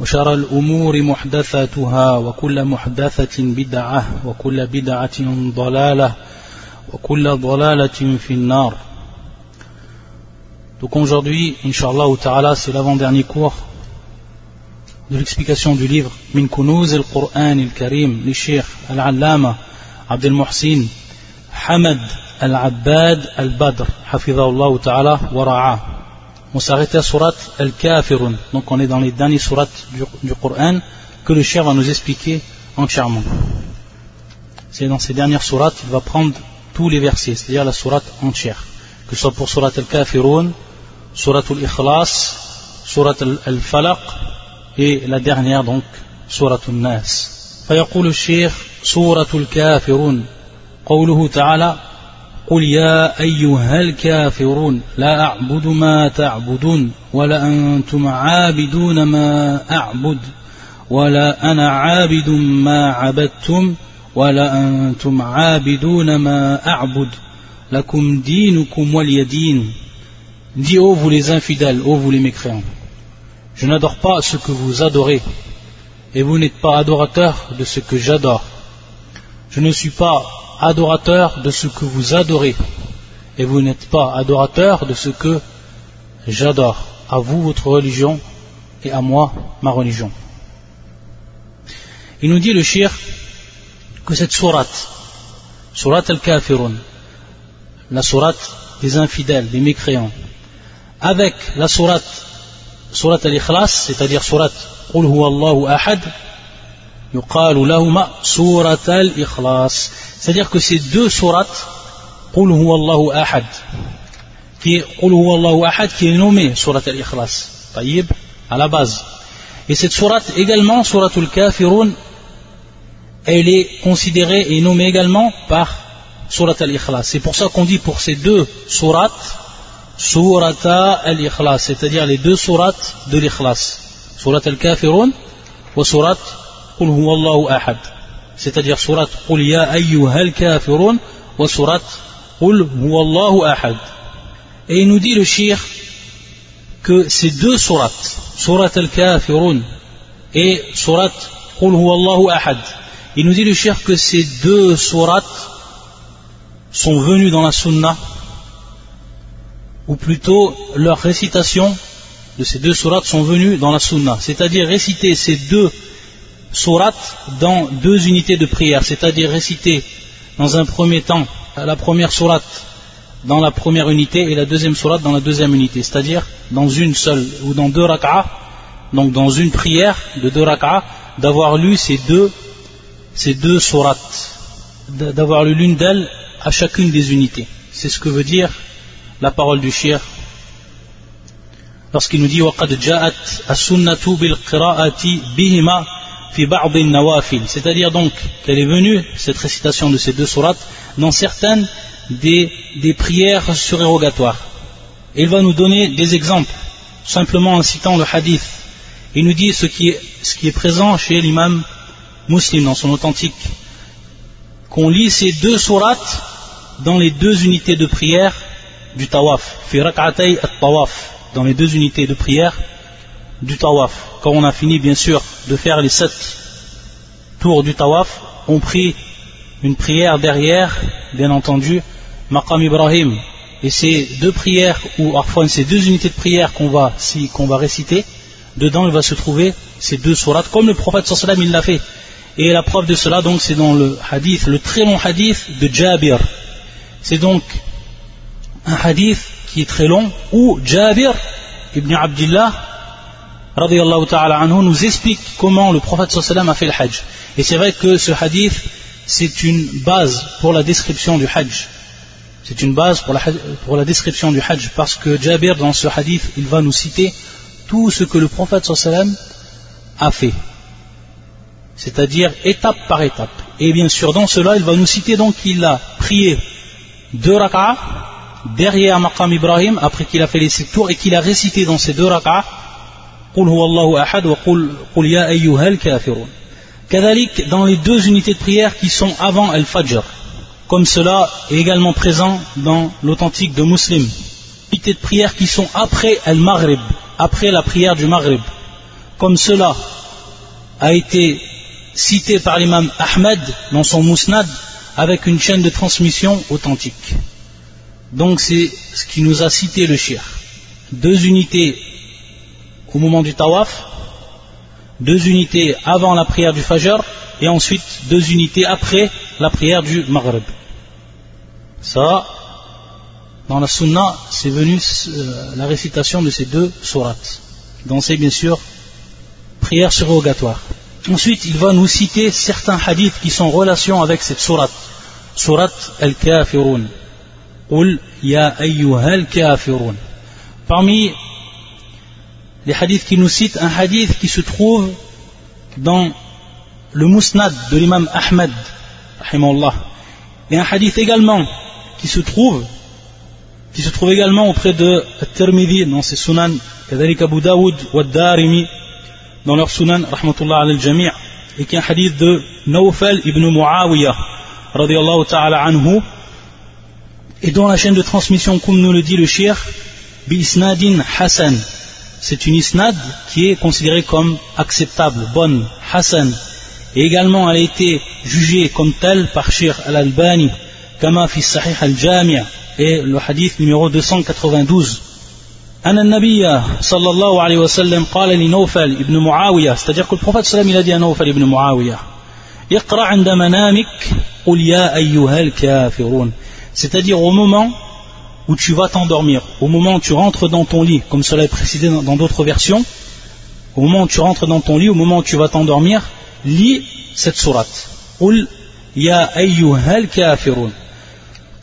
وشر الأمور محدثاتها وكل محدثة بدعة وكل بدعة ضلالة وكل ضلالة في النار Donc aujourd'hui, Inch'Allah Ta'ala, c'est l'avant-dernier cours de l'explication du livre Min Kunuz al-Qur'an al-Karim, les Cheikh Al-Allama Abdel Muhsin Hamad Al-Abbad Al-Badr, Hafidahullah Ta'ala wa. On s'arrêtait à surat Al-Kafirun, donc on est dans les derniers surats du, du Coran que le Cheikh va nous expliquer entièrement. C'est dans ces dernières sourates qu'il va prendre tous les versets, c'est-à-dire la sourate entière, que ce soit pour surat Al-Kafirun, surat Al-Ikhlas, surat Al-Falaq et la dernière donc surat Al-Nas. فيقول الشيخ سورة الكافرون قوله تعالى قل يا أيها الكافرون لا أعبد ما تعبدون ولا أنتم عابدون ما أعبد ولا أنا عابد ما عبدتم ولا أنتم عابدون ما أعبد لكم دينكم ولي دين Dis, ô vous les infidèles, ô vous les mécréants, je n'adore pas ce que vous adorez, et vous n'êtes pas adorateurs de ce que j'adore. Je ne suis pas adorateur de ce que vous adorez, et vous n'êtes pas adorateur de ce que j'adore. À vous votre religion, et à moi ma religion. Il nous dit le shir que cette sourate, sourate al-kafirun, la sourate des infidèles, des mécréants, avec la sourate, sourate al-ikhlas, c'est-à-dire sourate Qul Allahu ahad, yuqalu lahuma surat al-ikhlas. C'est-à-dire que ces deux sourates, qui est qui est nommée surat al-ikhlas, taïb, à la base. Et cette sourate également, surat al-kafirun, elle est considérée et nommée également par surat al-ikhlas. C'est pour ça qu'on dit pour ces deux sourates, surata al-ikhlas, c'est-à-dire les deux sourates de l'ikhlas. Surat al-kafirun ou surat Qul huwa Allahu ahad. C'est-à-dire surat Qul ya ayyuhal kafirun ou surat Qul huwa Allahu ahad. Et il nous dit le shir que ces deux sourates, surat al-kafirun et surat huwa Allahu ahad, il nous dit le shir que ces deux sourates sont venues dans la sunna ou plutôt leur récitation de ces deux sourates sont venues dans la sunna, c'est-à-dire réciter ces deux sourates dans deux unités de prière, c'est-à-dire réciter dans un premier temps la première sourate dans la première unité et la deuxième sourate dans la deuxième unité, c'est-à-dire dans une seule ou dans deux rak'ah, donc dans une prière de deux rak'ah, d'avoir lu ces deux, ces deux sourates, d'avoir lu l'une d'elles à chacune des unités. C'est ce que veut dire la parole du shir lorsqu'il nous dit وقد جاءت السنة بالقراءة بهما في بعض النوافل c'est-à-dire donc qu'elle est venue cette récitation de ces deux sourates dans certaines des, des prières surérogatoires. Et il va nous donner des exemples simplement en citant le hadith. Il nous dit ce qui est, ce qui est présent chez l'imam muslim dans son authentique. Qu'on lit ces deux sourates dans les deux unités de prière du tawaf. Fi at-tawaf dans les deux unités de prière du tawaf. Quand on a fini bien sûr de faire les sept tours du tawaf, on prie une prière derrière, bien entendu, Maqam Ibrahim. Et ces deux prières, ou parfois ces deux unités de prière qu'on va, si, qu'on va réciter, dedans il va se trouver ces deux sourates, comme le prophète sallam il l'a fait. Et la preuve de cela, donc, c'est dans le hadith, le très long hadith de Jabir. C'est donc un hadith qui est très long, où Jabir ibn Abdullah ta'ala anhu, nous explique comment le prophète sallam a fait le hajj. Et c'est vrai que ce hadith, c'est une base pour la description du hajj. C'est une base pour la, pour la description du hajj, parce que Jabir, dans ce hadith, il va nous citer tout ce que le prophète sallam a fait. C'est-à-dire étape par étape. Et bien sûr, dans cela, il va nous citer donc qu'il a prié deux rak'ah derrière Maqam Ibrahim, après qu'il a fait les sept tours, et qu'il a récité dans ces deux rak'ah قل هو الله أحد وقل قل يا أيها الكافرون كذلك dans les deux unités de prière qui sont avant Al-Fajr comme cela est également présent dans l'authentique de Muslim unités de prière qui sont après Al-Maghrib après la prière du Maghrib comme cela a été cité par l'imam Ahmed dans son Musnad avec une chaîne de transmission authentique. Donc c'est ce qui nous a cité le shir. Deux unités au moment du tawaf, deux unités avant la prière du fajr et ensuite deux unités après la prière du maghrib. Ça, dans la sunna, c'est venu euh, la récitation de ces deux sourates. Donc c'est bien sûr prière surrogatoire. Ensuite, il va nous citer certains hadiths qui sont en relation avec cette sourate. Sourate al-kafirun. Parmi les hadiths qui nous citent, un hadith qui se trouve dans le musnad de l'imam Ahmed, et un hadith également qui se trouve qui se trouve également auprès de Tirmidhi dans ses sunan, كذلك Abu Daoud wa Darimi dans leur sunan, rahmatullah al jami' et qui est un hadith de Nawfal ibn Muawiyah, radiallahu ta'ala anhu, et dont la chaîne de transmission, comme nous le dit le shir, bi isnadin hasan. C'est une isnad qui est considérée comme acceptable, bonne, hasan. Et également, elle a été jugée comme telle par Shir al-Albani, kama fi sahih al-Jami' et le hadith numéro 292. أن النبي صلى الله عليه وسلم قال لنوفل ابن معاوية c'est-à-dire que le prophète sallam il a dit à Nawfal ibn Muawiyah اقرأ عند منامك قل يا أيها الكافرون c'est-à-dire au moment où tu vas t'endormir au moment où tu rentres dans ton lit comme cela est précisé dans d'autres versions au moment où tu rentres dans ton lit au moment où tu vas t'endormir lis cette sourate قل يا أيها الكافرون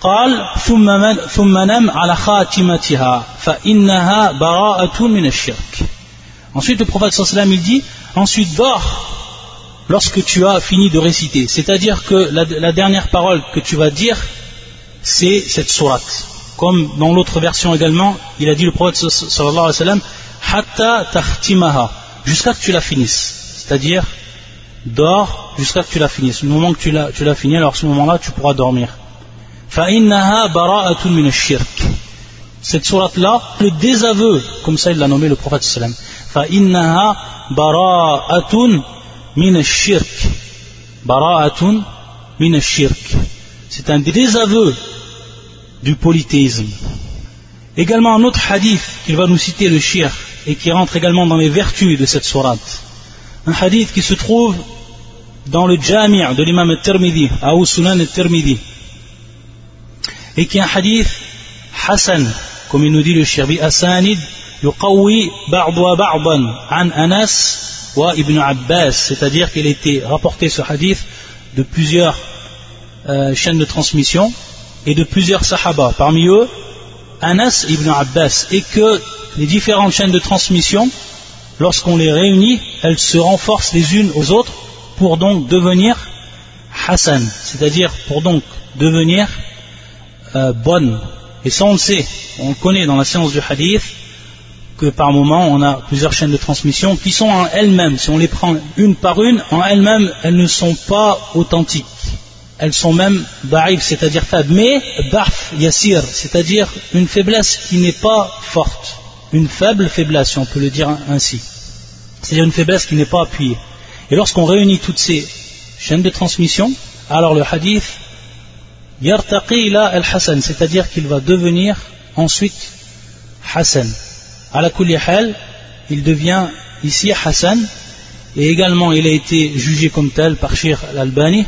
قال ثم ثم نم على خاتمتها فإنها براءة من الشرك Ensuite le prophète sallam il dit ensuite dors lorsque tu as fini de réciter c'est-à-dire que la, la, dernière parole que tu vas dire c'est cette sourate comme dans l'autre version également il a dit le prophète sallallahu alayhi wa sallam hatta tahtimaha jusqu'à que tu la finisses. C'est-à-dire dors jusqu'à que tu la finisses. Le moment que tu l'as, tu fini alors à ce moment-là tu pourras dormir. Cette sourate là, le désaveu, comme ça il l'a nommé le prophète sallam. C'est un désaveu du polythéisme. Également un autre hadith qu'il va nous citer le shir et qui rentre également dans les vertus de cette sourate. Un hadith qui se trouve dans le Jami' de l'imam al-Tirmidhi, Aou Sunan al-Tirmidhi et qui est un hadith Hassan, comme il nous dit le Shirbi Asanid, yuqawi ba'dwa ba'dan an Anas wa Ibn Abbas, c'est-à-dire qu'il a été rapporté ce hadith de plusieurs euh, chaînes de transmission et de plusieurs sahaba, parmi eux Anas Ibn Abbas, et que les différentes chaînes de transmission, lorsqu'on les réunit, elles se renforcent les unes aux autres pour donc devenir Hassan, c'est-à-dire pour donc devenir euh, bonne. Et ça, on le sait, on le connaît dans la science du hadith, que par moment, on a plusieurs chaînes de transmission qui sont en elles-mêmes, si on les prend une par une, en elles-mêmes, elles ne sont pas authentiques. Elles sont même ba'if, c'est-à-dire faibles. Mais ba'f yassir, c'est-à-dire une faiblesse qui n'est pas forte. Une faible faiblesse, on peut le dire ainsi. C'est-à-dire une faiblesse qui n'est pas appuyée. Et lorsqu'on réunit toutes ces chaînes de transmission, alors le hadith yartaqi ila al-hasan, c'est-à-dire qu'il va devenir ensuite Hassan. À la hal, il devient ici Hassan, et également il a été jugé comme tel par Sheikh al-Albani,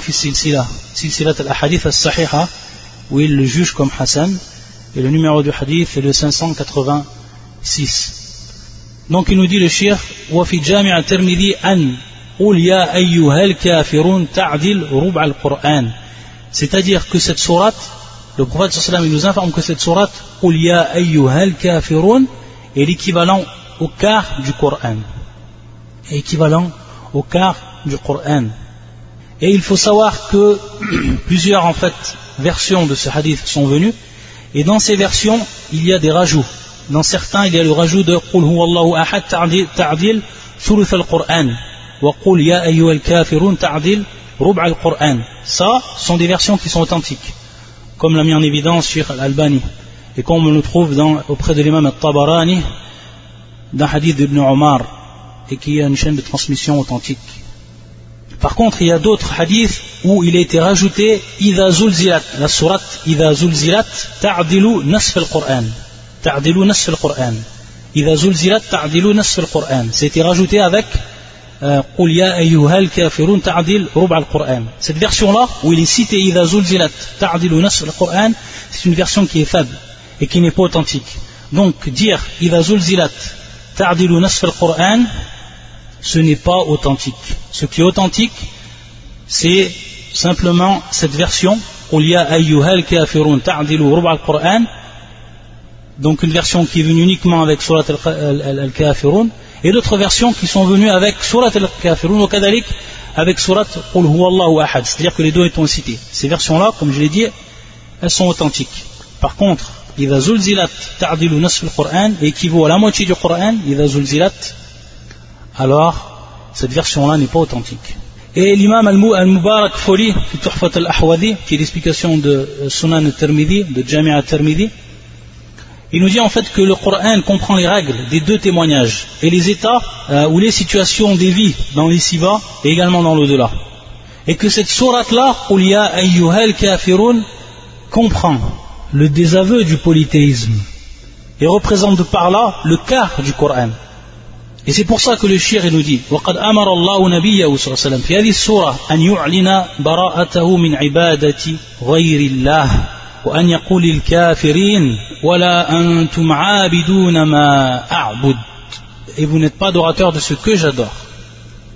fi silsila, silsilat al-ahadith al-sahiha, où il juge le numéro du hadith est le 586. Donc il nous dit le an c'est-à-dire que cette sourate, le prophète nous informe que cette sourate est l'équivalent au quart du Coran. Du Coran. Et il faut savoir que plusieurs en fait versions de ce hadith sont venues et dans ces versions il y a des rajouts. Dans certains il y a le rajout de Qul huwallahu ahad ta'dil al-Qur'an wa qul kafirun rub'. Ça sont des versions qui sont authentiques comme l'a mis en évidence Sheikh Al-Albani et comme on le trouve auprès de l'imam Al-Tabarani d'un hadith d'Ibn Omar et qui est une chaîne de transmission authentique. Par contre, il y a d'autres hadiths où il a été rajouté Ida zulzilat, la surat Ida zulzilat ta'dilu nasf al-Qur'an. Ta'dilu nasf al-Qur'an. Ida zulzilat ta'dilu nasf al-Qur'an. C'était rajouté avec euh, Qul ya ayyuhal kafirun ta'dil ruba al-Qur'an. Cette version-là, où il est cité Ida zulzilat ta'dilu nasf al-Qur'an, c'est une version qui est faible et qui n'est pas authentique. Donc, dire Ida zulzilat ta'dilu nasf al-Qur'an, ce n'est pas authentique. Ce qui est authentique, c'est simplement cette version, donc une version qui est venue uniquement avec Surat al-Kafirun, et d'autres versions qui sont venues avec Surat al-Kafirun, ou avec Surat Qul Allahu Ahad, c'est-à-dire que les deux étant cités. Ces versions-là, comme je l'ai dit, elles sont authentiques. Par contre, إذا زلزلت تعدل نصف القرآن équivaut à la moitié du Coran إذا زلزلت alors cette version-là n'est pas authentique. Et l'imam al-Mubarak Foli, qui est l'explication de euh, Sunan al-Tirmidhi, de Jami' al-Tirmidhi, il nous dit en fait que le Coran comprend les règles des deux témoignages et les états euh, ou les situations des vies dans les bas et également dans l'au-delà. Et que cette sourate-là, Ayyuhal Kafirun, comprend le désaveu du polythéisme et représente par là le quart du Coran. Et c'est pour ça que le shir nous dit وقد أمر الله نبيه صلى الله عليه وسلم في هذه السورة أن يعلن براءته من عبادة غير الله وأن يقول للكافرين ولا أنتم عابدون ما أعبد. Et vous n'êtes pas adorateurs de ce que j'adore.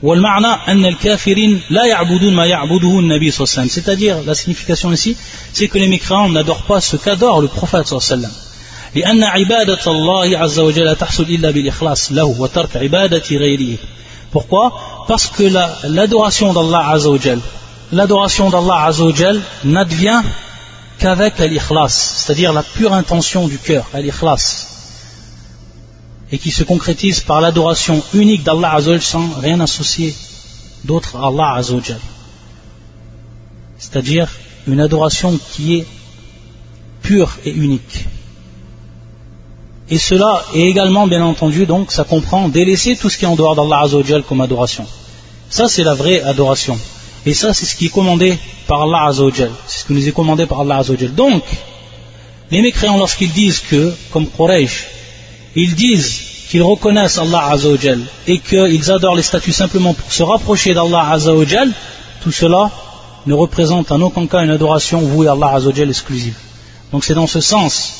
والمعنى أن الكافرين لا يعبدون ما يعبده النبي صلى الله عليه وسلم. C'est-à-dire la signification ici c'est que les mécréants n'adorent pas ce qu'adore le prophète صلى الله عليه وسلم. لأن عبادة الله عز وجل لا تحصل إلا بالإخلاص له وترك عبادة غيره Pourquoi Parce que l'adoration d'Allah Azzawajal, l'adoration d'Allah Azzawajal n'advient qu'avec l'ikhlas, c'est-à-dire la pure intention du cœur, l'ikhlas, et qui se concrétise par l'adoration unique d'Allah Azzawajal sans rien associer d'autre à Allah Azzawajal. C'est-à-dire une adoration qui est pure et unique. Et cela est également, bien entendu, donc ça comprend délaisser tout ce qui est en dehors d'Allah Azzawajal comme adoration. Ça, c'est la vraie adoration. Et ça, c'est ce qui est commandé par Allah Azzawajal. C'est ce qui nous est commandé par Allah Azzawajal. Donc, les mécréants, lorsqu'ils disent que, comme Quraysh, ils disent qu'ils reconnaissent Allah Azzawajal et qu'ils adorent les statues simplement pour se rapprocher d'Allah Azzawajal, tout cela ne représente en aucun cas une adoration vouée à Allah Azzawajal exclusive. Donc c'est dans ce sens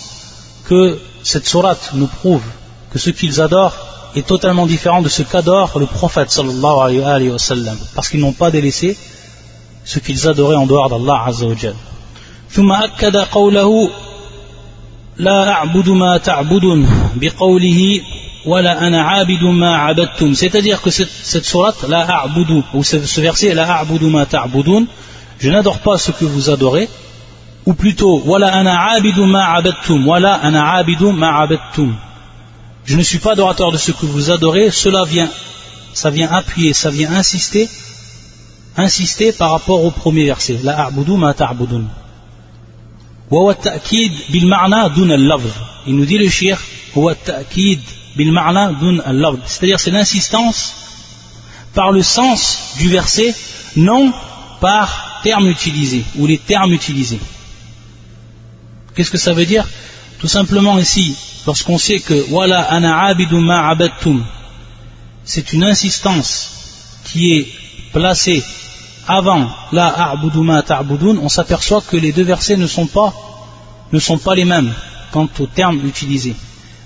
que cette sourate nous prouve que ce qu'ils adorent est totalement différent de ce qu'adore le prophète sallallahu alayhi wa sallam parce qu'ils n'ont pas délaissé ce qu'ils adoraient en dehors d'Allah azza wa jal ثم أكد قوله لا أعبد ما تعبدون بقوله ولا أنا عابد ما عبدتم c'est-à-dire que cette, cette sourate la أعبد ou ce verset la أعبد ما تعبدون je n'adore pas ce que vous adorez ou plutôt wala ana abidu ma abadtum wala ana abidu ma je ne suis pas adorateur de ce que vous adorez cela vient ça vient appuyer ça vient insister insister par rapport au premier verset. La a'budu ma ta'budun. Wa ta'kid bil ma'na dun al-lafz. Il nous dit le shir wa ta'kid bil ma'na dun al-lafz. C'est-à-dire c'est l'insistance par le sens du verset non par terme utilisé ou les termes utilisés Qu'est-ce que ça veut dire Tout simplement ici, lorsqu'on sait que voilà ana abidu ma c'est une insistance qui est placée avant la a'budu ma on s'aperçoit que les deux versets ne sont pas les mêmes quant au terme utilisé.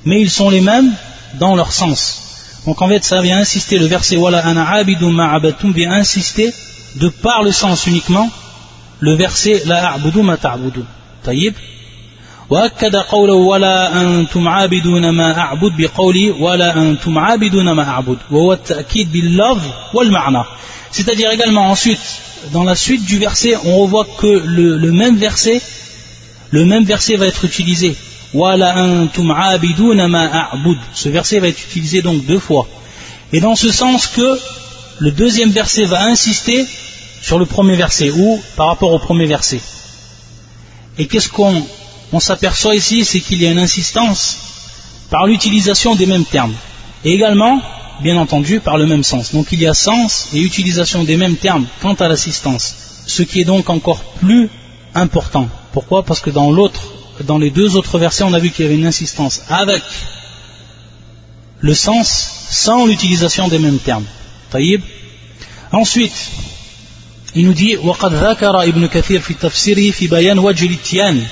Mais ils sont les mêmes dans leur sens. Donc en fait, ça vient insister, le verset Wala ana abidu ma vient insister de par le sens uniquement, le verset La a'budu ma. وأكد قوله ولا أنتم عابدون ما أعبد بقوله ولا أنتم عابدون ما أعبد وهو التأكيد باللفظ والمعنى c'est-à-dire également ensuite dans la suite du verset on revoit que le, le même verset le même verset va être utilisé wala antum عابدون ما أعبد ce verset va être utilisé donc deux fois et dans ce sens que le deuxième verset va insister sur le premier verset ou par rapport au premier verset et qu'est-ce qu'on on s'aperçoit ici, c'est qu'il y a une insistance par l'utilisation des mêmes termes. Et également, bien entendu, par le même sens. Donc il y a sens et utilisation des mêmes termes quant à l'assistance. Ce qui est donc encore plus important. Pourquoi Parce que dans l'autre, dans les deux autres versets, on a vu qu'il y avait une insistance avec le sens sans l'utilisation des mêmes termes. Taïb. Ensuite, il nous dit وقد ذكر ابن كثير في تفسيره في بيان وجه الاتيان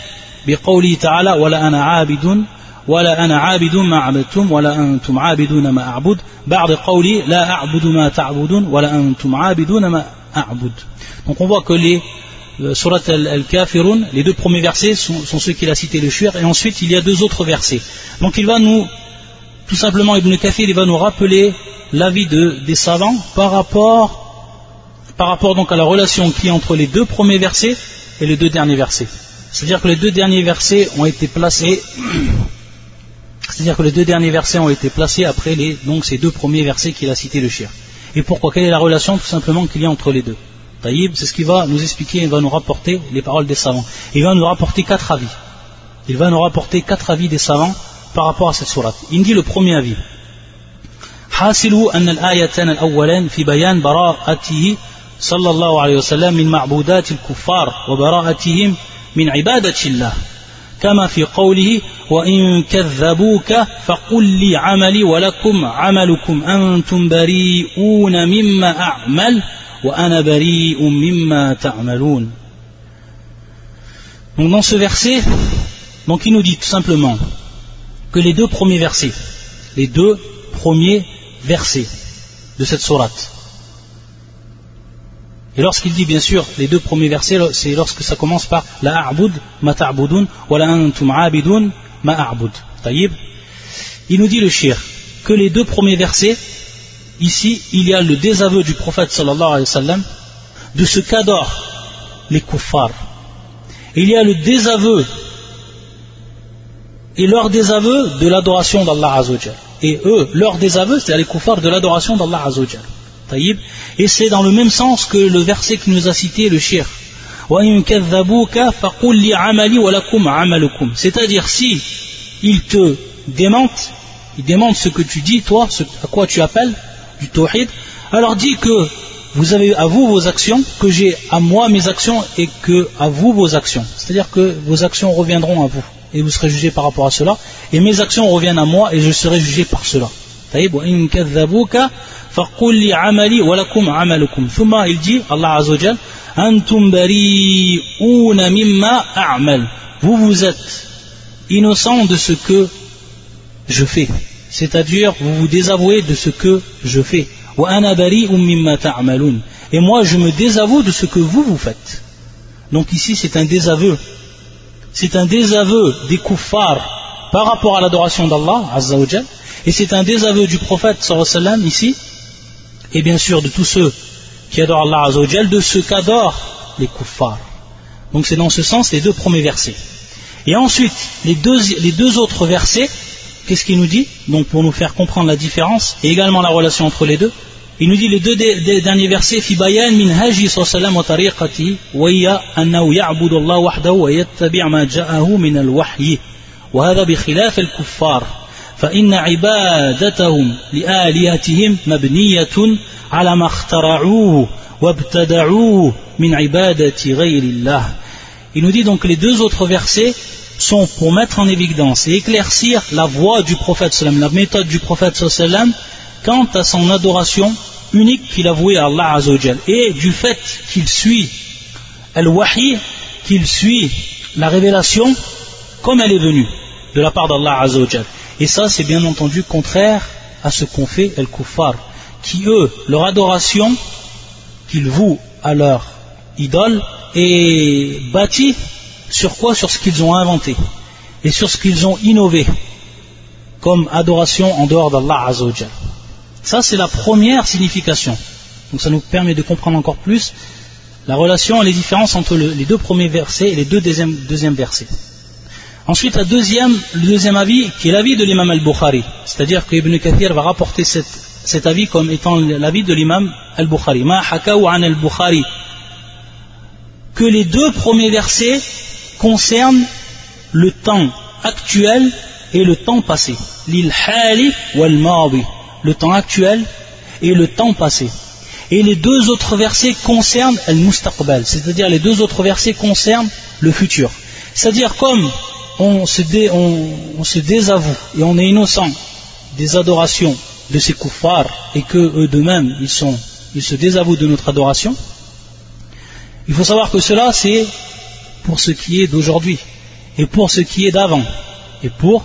بقوله تعالى ولا أنا عابد ولا أنا عابد ما عبدتم ولا أنتم عابدون ما أعبد بعد قولي لا أعبد ما تعبدون ولا أنتم عابدون ما أعبد donc on voit que les euh, surat al-kafirun les deux premiers versets sont, sont ceux qu'il a cité le shir et ensuite il y a deux autres versets donc il va nous tout simplement Ibn Kathir il va nous rappeler l'avis de, des savants par rapport par rapport donc à la relation qui est entre les deux premiers versets et les deux derniers versets c'est-à-dire que les deux derniers versets ont été placés. C'est-à-dire que les deux derniers versets ont été placés après les, ces deux premiers versets qu'il a cités le shir. Et pourquoi? Quelle est la relation tout simplement qu'il y a entre les deux? Taïb, c'est ce qu'il va nous expliquer, il va nous rapporter les paroles des savants. Il va nous rapporter quatre avis. Il va nous rapporter quatre avis des savants par rapport à cette sourate. Il dit le premier avis. صلى الله عليه وسلم من معبودات الكفار وبراءتهم من عبادة الله كما في قوله وإن كذبوك فقل لي عملي ولكم عملكم أنتم بريئون مما أعمل وأنا بريء مما تعملون Donc dans ce verset, donc il nous dit tout simplement que les deux premiers versets, les deux premiers versets de cette sourate, Et lorsqu'il dit bien sûr les deux premiers versets, c'est lorsque ça commence par la a'bud ma ta'budun wa la antum a'bidun ma. Taïb. Il nous dit le shir que les deux premiers versets, ici, il y a le désaveu du prophète sallallahu alayhi wa sallam de ce qu'adorent les kuffars. Il y a le désaveu et leur désaveu de l'adoration d'Allah Azzawajal. Et eux, leur désaveu, c'est les kuffars de l'adoration d'Allah Azzawajal. Et c'est dans le même sens que le verset qui nous a cité le shir. C'est-à-dire si ils te démentent, ils démentent ce que tu dis, toi, ce à quoi tu appelles du tawhid, alors dis que vous avez à vous vos actions, que j'ai à moi mes actions et que à vous vos actions. C'est-à-dire que vos actions reviendront à vous et vous serez jugé par rapport à cela, et mes actions reviennent à moi et je serai jugé par cela. فقل لي عملي ولكم عملكم ثم il dit Allah Azza wa أنتم بريئون مما أعمل vous vous êtes innocent de ce que je fais c'est-à-dire vous vous désavouez de ce que je fais وأنا بريء مما تعملون et moi je me désavoue de ce que vous vous faites donc ici c'est un désaveu c'est un désaveu des kuffars par rapport à l'adoration d'Allah Azza wa et c'est un désaveu du prophète sallam ici, et bien sûr de tous ceux qui adorent Allah de ceux qu'adorent les kuffars. Donc c'est dans ce sens les deux premiers versets. Et ensuite, les deux, les deux autres versets, qu'est-ce qu'il nous dit? Donc pour nous faire comprendre la différence et également la relation entre les deux, il nous dit les deux derniers versets Fibayan min haji sallam wa tariqati wa ya annahu ya'budu Allah wa yattabi' ma ja'ahu min wa hadha bi khilaf al-kuffar فإن عبادتهم لآلهتهم مبنية على ما اخترعوه وابتدعوه من عبادة غير الله Il nous dit donc que les deux autres versets sont pour mettre en évidence et éclaircir la voie du prophète sallam, la méthode du prophète sallam quant à son adoration unique qu'il a vouée à Allah azawajal et du fait qu'il suit al-wahi, qu'il suit la révélation comme elle est venue de la part d'Allah azawajal. Et ça, c'est bien entendu contraire à ce qu'ont fait el kuffar, qui eux, leur adoration qu'ils vouent à leur idole est bâtie sur quoi? Sur ce qu'ils ont inventé. et sur ce qu'ils ont innové comme adoration en dehors d'Allah Azzawajal. Ça, c'est la première signification. Donc ça nous permet de comprendre encore plus la relation et les différences entre les deux premiers versets et les deux deuxièmes, deuxièmes versets. Ensuite, la deuxième, le deuxième avis, qui est l'avis de l'imam al-Bukhari, c'est-à-dire que Ibn Kathir va rapporter cet avis comme étant l'avis de l'imam al-Bukhari. Ma an al-Bukhari. Que les deux premiers versets concernent le temps actuel et le temps passé. Lil hali wal Le temps actuel et le temps passé. Et les deux autres versets concernent al-mustaqbal, c'est-à-dire les deux autres versets concernent le futur. C'est-à-dire comme on se, on, se, désavoue et on est innocent des adorations de ces kuffars et que eux de ils, ils se désavouent de notre adoration, il faut savoir que cela c'est pour ce qui est d'aujourd'hui et pour ce qui est d'avant et pour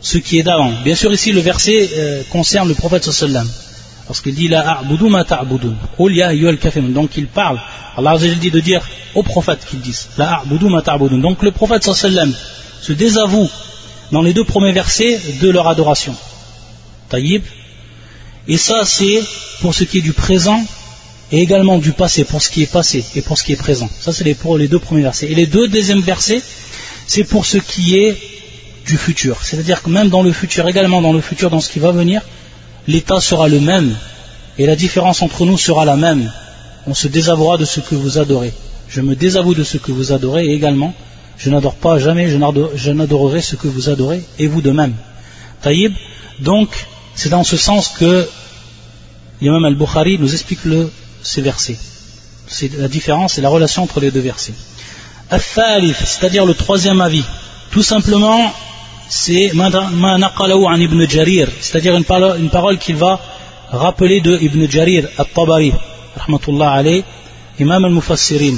ce qui est d'avant. Bien sûr ici le verset euh, concerne le prophète sallam lorsqu'il dit la a'budu ma ta'budun donc il parle Allah dit de dire au prophète qu'il dise la a'budu ma ta'budun donc le prophète sallam se désavouent dans les deux premiers versets de leur adoration. Taïb. Et ça, c'est pour ce qui est du présent et également du passé, pour ce qui est passé et pour ce qui est présent. Ça, c'est pour les deux premiers versets. Et les deux deuxièmes versets, c'est pour ce qui est du futur. C'est-à-dire que même dans le futur, également dans le futur, dans ce qui va venir, l'état sera le même et la différence entre nous sera la même. On se désavouera de ce que vous adorez. Je me désavoue de ce que vous adorez et également je n'adore pas jamais, je n'adorerai ce que vous adorez, et vous de même. Taïb, donc, c'est dans ce sens que l'imam al-Bukhari nous explique le, ces versets. C'est la différence et la relation entre les deux versets. c'est-à-dire le troisième avis. Tout simplement, c'est an ibn Jarir, c'est-à-dire une parole, une parole qu'il va rappeler de Ibn Jarir al-Tabari, rahmatullah alayh, imam al-Mufassirin,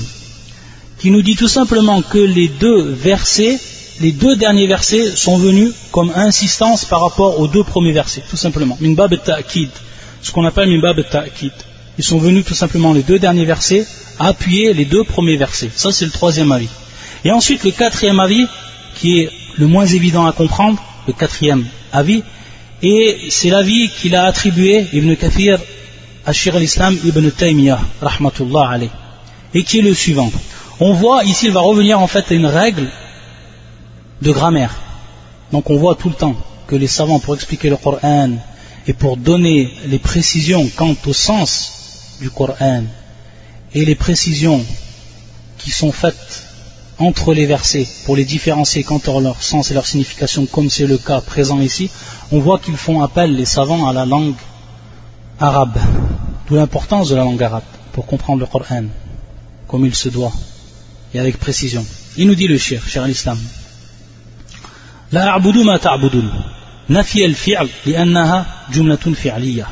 qui nous dit tout simplement que les deux versets, les deux derniers versets sont venus comme insistance par rapport aux deux premiers versets, tout simplement. Minbab ta'kid, ce qu'on appelle minbab ta'kid. Ils sont venus tout simplement les deux derniers versets appuyer les deux premiers versets. Ça c'est le troisième avis. Et ensuite le quatrième avis, qui est le moins évident à comprendre, le quatrième avis, et c'est l'avis qu'il a attribué Ibn Kathir à Shir al-Islam Ibn Taymiyyah, rahmatullah alayh, et qui est le suivant on voit ici, il va revenir en fait à une règle de grammaire. Donc on voit tout le temps que les savants, pour expliquer le Coran et pour donner les précisions quant au sens du Coran et les précisions qui sont faites entre les versets pour les différencier quant à leur sens et leur signification, comme c'est le cas présent ici, on voit qu'ils font appel, les savants, à la langue arabe. D'où l'importance de la langue arabe pour comprendre le Coran, comme il se doit et avec précision. Il nous dit le cher, cher l'islam. La a'budu ma ta'budun. Nafi al-fi'l li'annaha jumlatun fi'liya.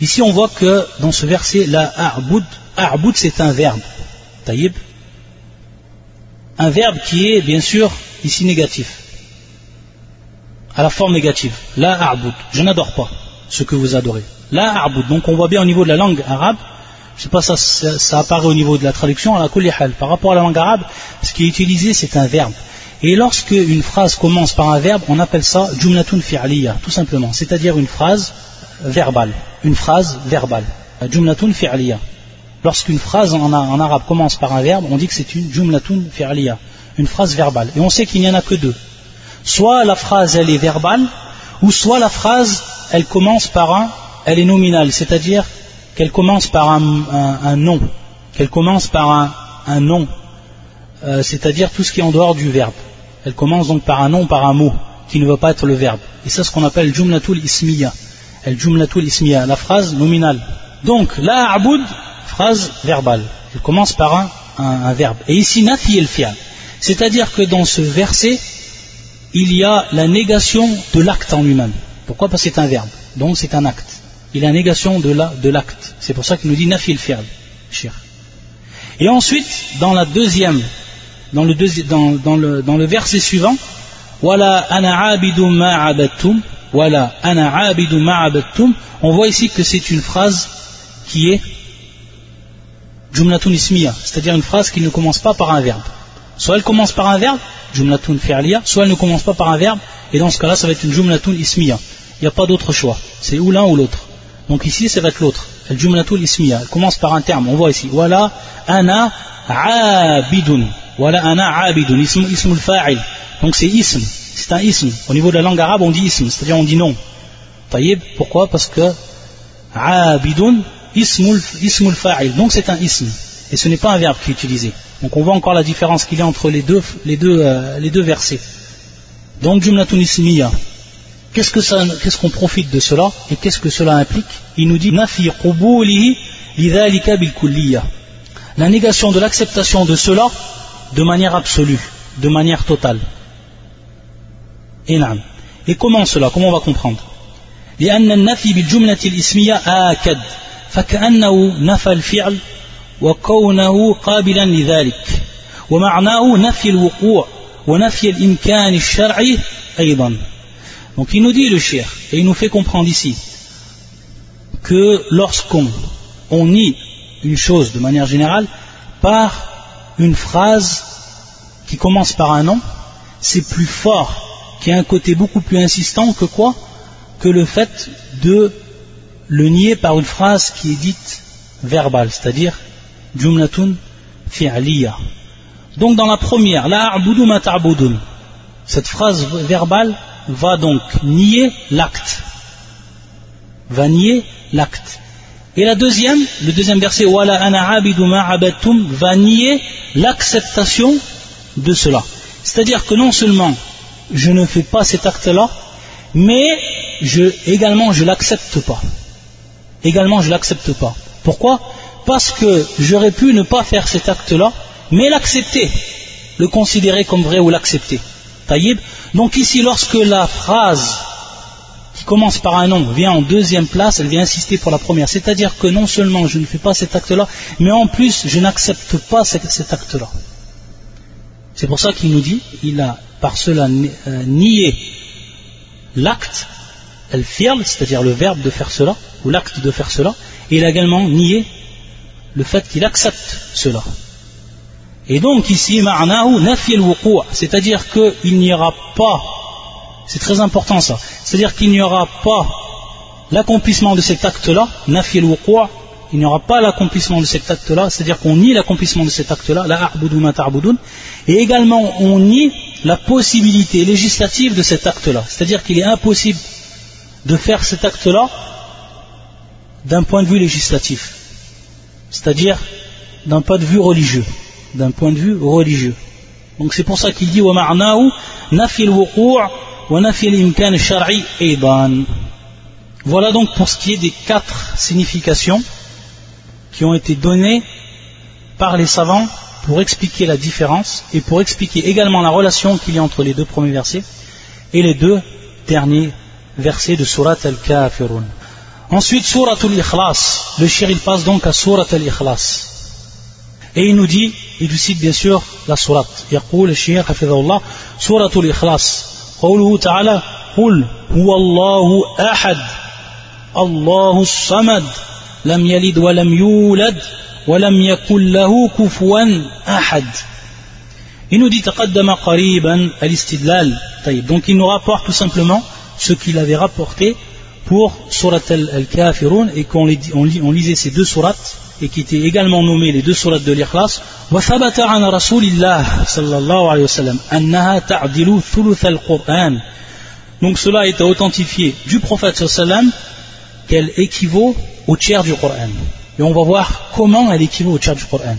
Ici on voit que dans ce verset, la a'bud, a'bud c'est un verbe. Taïb. Un verbe qui est bien sûr ici négatif. À la forme négative. La a'bud. Je n'adore pas ce que vous adorez. La a'bud. Donc on voit bien au niveau de la langue arabe je sais pas, ça, ça, apparaît au niveau de la traduction, à la. Par rapport à la langue arabe, ce qui est utilisé, c'est un verbe. Et lorsque une phrase commence par un verbe, on appelle ça jumlatun fi'liya, tout simplement. C'est-à-dire une phrase verbale. Une phrase verbale. Jumlatun fi'liya. Lorsqu'une phrase en, en, arabe commence par un verbe, on dit que c'est une jumlatun fi'liya. Une phrase verbale. Et on sait qu'il n'y en a que deux. Soit la phrase, elle est verbale, ou soit la phrase, elle commence par un, elle est nominale. C'est-à-dire, qu'elle commence par un, nom, qu'elle commence par un, nom, euh, c'est-à-dire tout ce qui est en dehors du verbe. Elle commence donc par un nom, par un mot, qui ne va pas être le verbe. Et c'est ce qu'on appelle jumlatul ismiya. Jumlatul ismiya, la phrase nominale. Donc, la aboud, phrase verbale. Elle commence par un, verbe. Et ici, nafi el fi'al. C'est-à-dire que dans ce verset, il y a la négation de l'acte en lui-même. Pourquoi? Parce que c'est un verbe. Donc c'est un acte il a négation de l'acte. C'est pour ça qu'il nous dit nafil fi'al. Et ensuite, dans la deuxième, dans le, dans, le, dans le verset suivant, Wala ana Wala ana on voit ici que c'est une phrase qui est jumlatun ismiya, c'est-à-dire une phrase qui ne commence pas par un verbe. Soit elle commence par un verbe, jumlatun fi'aliya, soit elle ne commence pas par un verbe, et dans ce cas-là, ça va être une jumlatun ismiya. Il n'y a pas d'autre choix. C'est ou l'un ou l'autre. Donc ici, ça va être l'autre. El jumlatul ismiya. Elle commence par un terme. On voit ici. Voilà ana abidun. Voilà ana abidun. Ism, ismul fa'il. Donc c'est ism. C'est un ism. Au niveau de la langue arabe, on dit ism. C'est-à-dire on dit non. Taïb. Pourquoi? Parce que abidun ismul, ismul fa'il. Donc c'est un ism. Et ce n'est pas un verbe qui est utilisé. Donc on voit encore la différence qu'il y a entre les deux, les deux, euh, les deux versets. Donc jumlatun ismiya. Qu'est-ce qu'on profite de cela et qu'est-ce que cela implique Il nous dit la négation de l'acceptation de cela de manière absolue, de manière totale. Et comment cela Comment on va comprendre لأن النفي بالجملة الإسمية آكد فكأنه نفى الفعل وكونه قابلا لذلك ومعناه نفي الوقوع ونفي الإمكان الشرعي أيضا donc il nous dit le shir, et il nous fait comprendre ici, que lorsqu'on on nie une chose de manière générale par une phrase qui commence par un nom, c'est plus fort, qui a un côté beaucoup plus insistant que quoi? Que le fait de le nier par une phrase qui est dite verbale, c'est-à-dire jumlatun. Donc dans la première, la a'budu ma cette phrase verbale va donc nier l'acte. Va nier l'acte. Et la deuxième, le deuxième verset, va nier l'acceptation de cela. C'est-à-dire que non seulement je ne fais pas cet acte-là, mais également je l'accepte pas. L'accepte pas. Pourquoi? Parce que j'aurais pu ne pas faire cet acte-là, mais l'accepter, le considérer comme vrai ou l'accepter. Taïb. Donc ici, lorsque la phrase qui commence par un nom vient en deuxième place, elle vient insister pour la première. C'est-à-dire que non seulement je ne fais pas cet acte-là, mais en plus je n'accepte pas cet acte-là. C'est pour ça qu'il nous dit, il a par cela euh, nié l'acte, firle, c'est-à-dire le verbe de faire cela, ou l'acte de faire cela, et il a également nié le fait qu'il accepte cela. Et donc ici, c'est-à-dire qu'il n'y aura pas, c'est très important ça, c'est-à-dire qu'il n'y aura pas l'accomplissement de cet acte-là, il n'y aura pas l'accomplissement de cet acte-là, c'est-à-dire qu'on nie l'accomplissement de cet acte-là, la et également on nie la possibilité législative de cet acte-là, c'est-à-dire qu'il est impossible de faire cet acte-là d'un point de vue législatif, c'est-à-dire d'un point de vue religieux d'un point de vue religieux. Donc c'est pour ça qu'il dit Voilà donc pour ce qui est des quatre significations qui ont été données par les savants pour expliquer la différence et pour expliquer également la relation qu'il y a entre les deux premiers versets et les deux derniers versets de Surat al-Kafirun. Ensuite, Surat al-Ikhlas. Le shir il passe donc à Surat al-Ikhlas. Et il nous dit, il nous cite bien sûr la sourate. يقول الشيخ حفظه الله سورة الإخلاص قوله تعالى قل هو الله أحد الله الصمد لم يلد ولم يولد ولم يكن له كفوا أحد Il nous dit تقدم قريبا الاستدلال طيب donc il nous rapporte tout simplement ce qu'il avait rapporté pour Surat al-Kafirun et qu'on on lisait ces deux sourates et qui étaient également nommés les deux sourates de l'Ikhlas وثبت عن رسول الله صلى الله عليه وسلم أنها تعدل ثلث القرآن donc cela a été authentifié du prophète sallam qu'elle équivaut au tiers du Coran et on va voir comment elle équivaut au tiers du Coran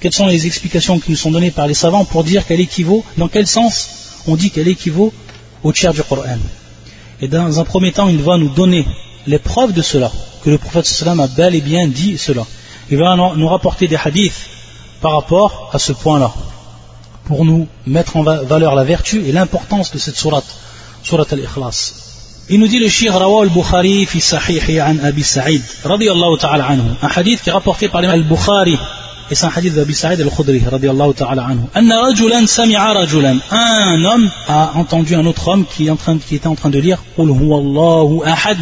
quelles sont les explications qui nous sont données par les savants pour dire qu'elle équivaut dans quel sens on dit qu'elle équivaut au tiers du Coran et dans un premier temps il va nous donner les preuves de cela que le prophète sallam a bel et bien dit cela il va nous rapporter des hadiths par rapport à ce point-là, pour nous mettre en valeur la vertu et l'importance de cette sourate, sourate al-Ikhlas. Il nous dit le shir Rawa al-Bukhari fi sahihi an Abi Sa'id, ta'ala anhu. Un hadith qui est rapporté par al-Bukhari, et c'est un hadith d'Abi Sa'id al-Khudri, radiyallahu ta'ala anhu. Anna rajulan sami'a rajulan. Un homme a entendu un autre homme qui, était en train de lire, Qul ahad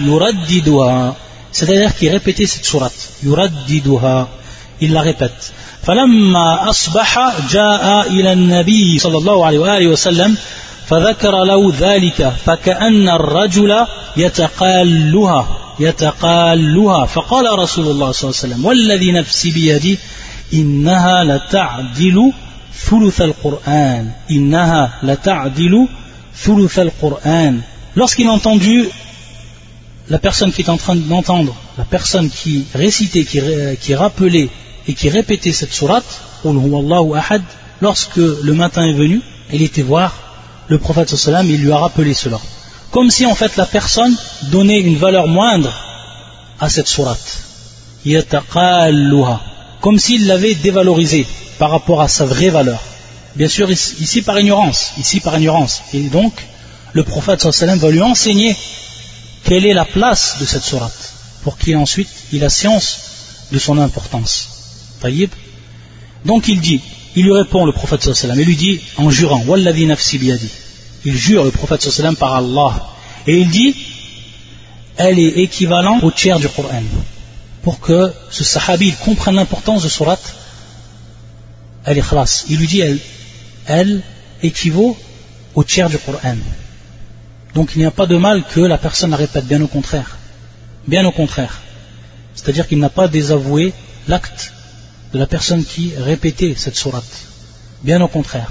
c'est-à-dire qu'il répétait cette sourate, yuraddiduha. il la répète. فلما أصبح جاء إلى النبي صلى الله عليه وآله وسلم فذكر له ذلك فكأن الرجل يتقالها يتقالها فقال رسول الله صلى الله عليه وسلم والذي نفسي بيدي إنها لتعدل ثلث القرآن إنها لتعدل ثلث القرآن Lorsqu'il a entendu la personne qui est en train d'entendre, la personne qui récitait, qui, rappelait et qui répétait cette sourate, lorsque le matin est venu, il était voir le prophète sallam, il lui a rappelé cela. Comme si en fait la personne donnait une valeur moindre à cette sourate. Comme s'il l'avait dévalorisée par rapport à sa vraie valeur. Bien sûr, ici par ignorance, ici par ignorance. Et donc, le prophète sallam va lui enseigner quelle est la place de cette sourate, pour qu'il ensuite il a science de son importance? Donc il dit, il lui répond le prophète sallam, il lui dit en jurant, Wallahi nafsi biyadi. Il jure le prophète sallam par Allah. Et il dit, elle est équivalente au tiers du Coran. Pour que ce sahabi comprenne l'importance de surat, elle est khlas. Il lui dit, elle, elle équivaut au tiers du Coran. Donc il n'y a pas de mal que la personne la répète, bien au contraire. Bien au contraire. C'est-à-dire qu'il n'a pas désavoué l'acte de la personne qui répétait cette sourate. Bien au contraire.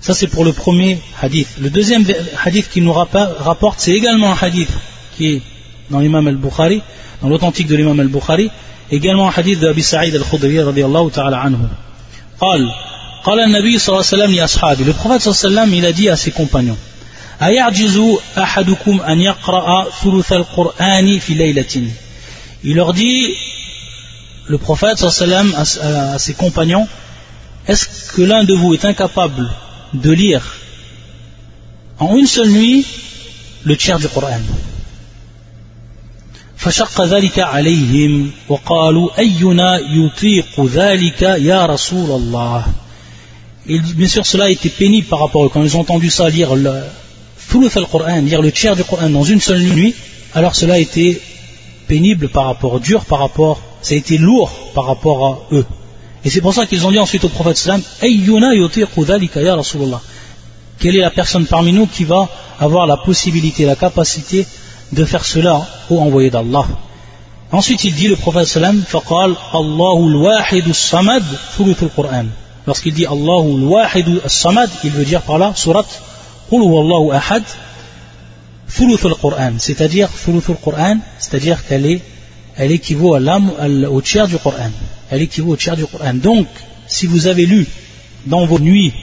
Ça c'est pour le premier hadith. Le deuxième hadith qu'il nous rapporte, c'est également un hadith qui est dans l'imam al-Bukhari, dans l'authentique de l'imam al-Bukhari, également un hadith de Abi Sa'id al-Khudri radiallahu ta'ala anhu. قال قال النبي صلى الله عليه وسلم لأصحابه le prophète صلى الله عليه وسلم il a dit à ses compagnons أيعجز أحدكم أن يقرأ ثلث القرآن في ليلة il leur dit le prophète sallam à, à ses compagnons est-ce que l'un de vous est incapable de lire en une seule nuit le tiers du Coran فشق ذلك عليهم وقالوا أينا يطيق ذلك يا رسول الله Et bien sûr, cela a été pénible par rapport à eux. Quand ils ont entendu ça, lire le, le Coran, lire le tiers du Coran dans une seule nuit, alors cela a été pénible par rapport, dur par rapport ça a été lourd par rapport à eux. Et c'est pour ça qu'ils ont dit ensuite au prophète sallam Quelle est la personne parmi nous qui va avoir la possibilité, la capacité de faire cela au envoyé d'Allah Ensuite il dit le prophète sallam فقال الله الواحد الصمد ثلث القرآن Lorsqu'il dit Allahu al-wahid as-samad, il veut dire par là surat Al-Qur'an, c'est-à-dire al-Qur'an, c'est-à-dire qu'elle équivaut à au tiers du Coran. Elle équivaut au tiers du Coran. Donc, si vous avez lu dans vos nuits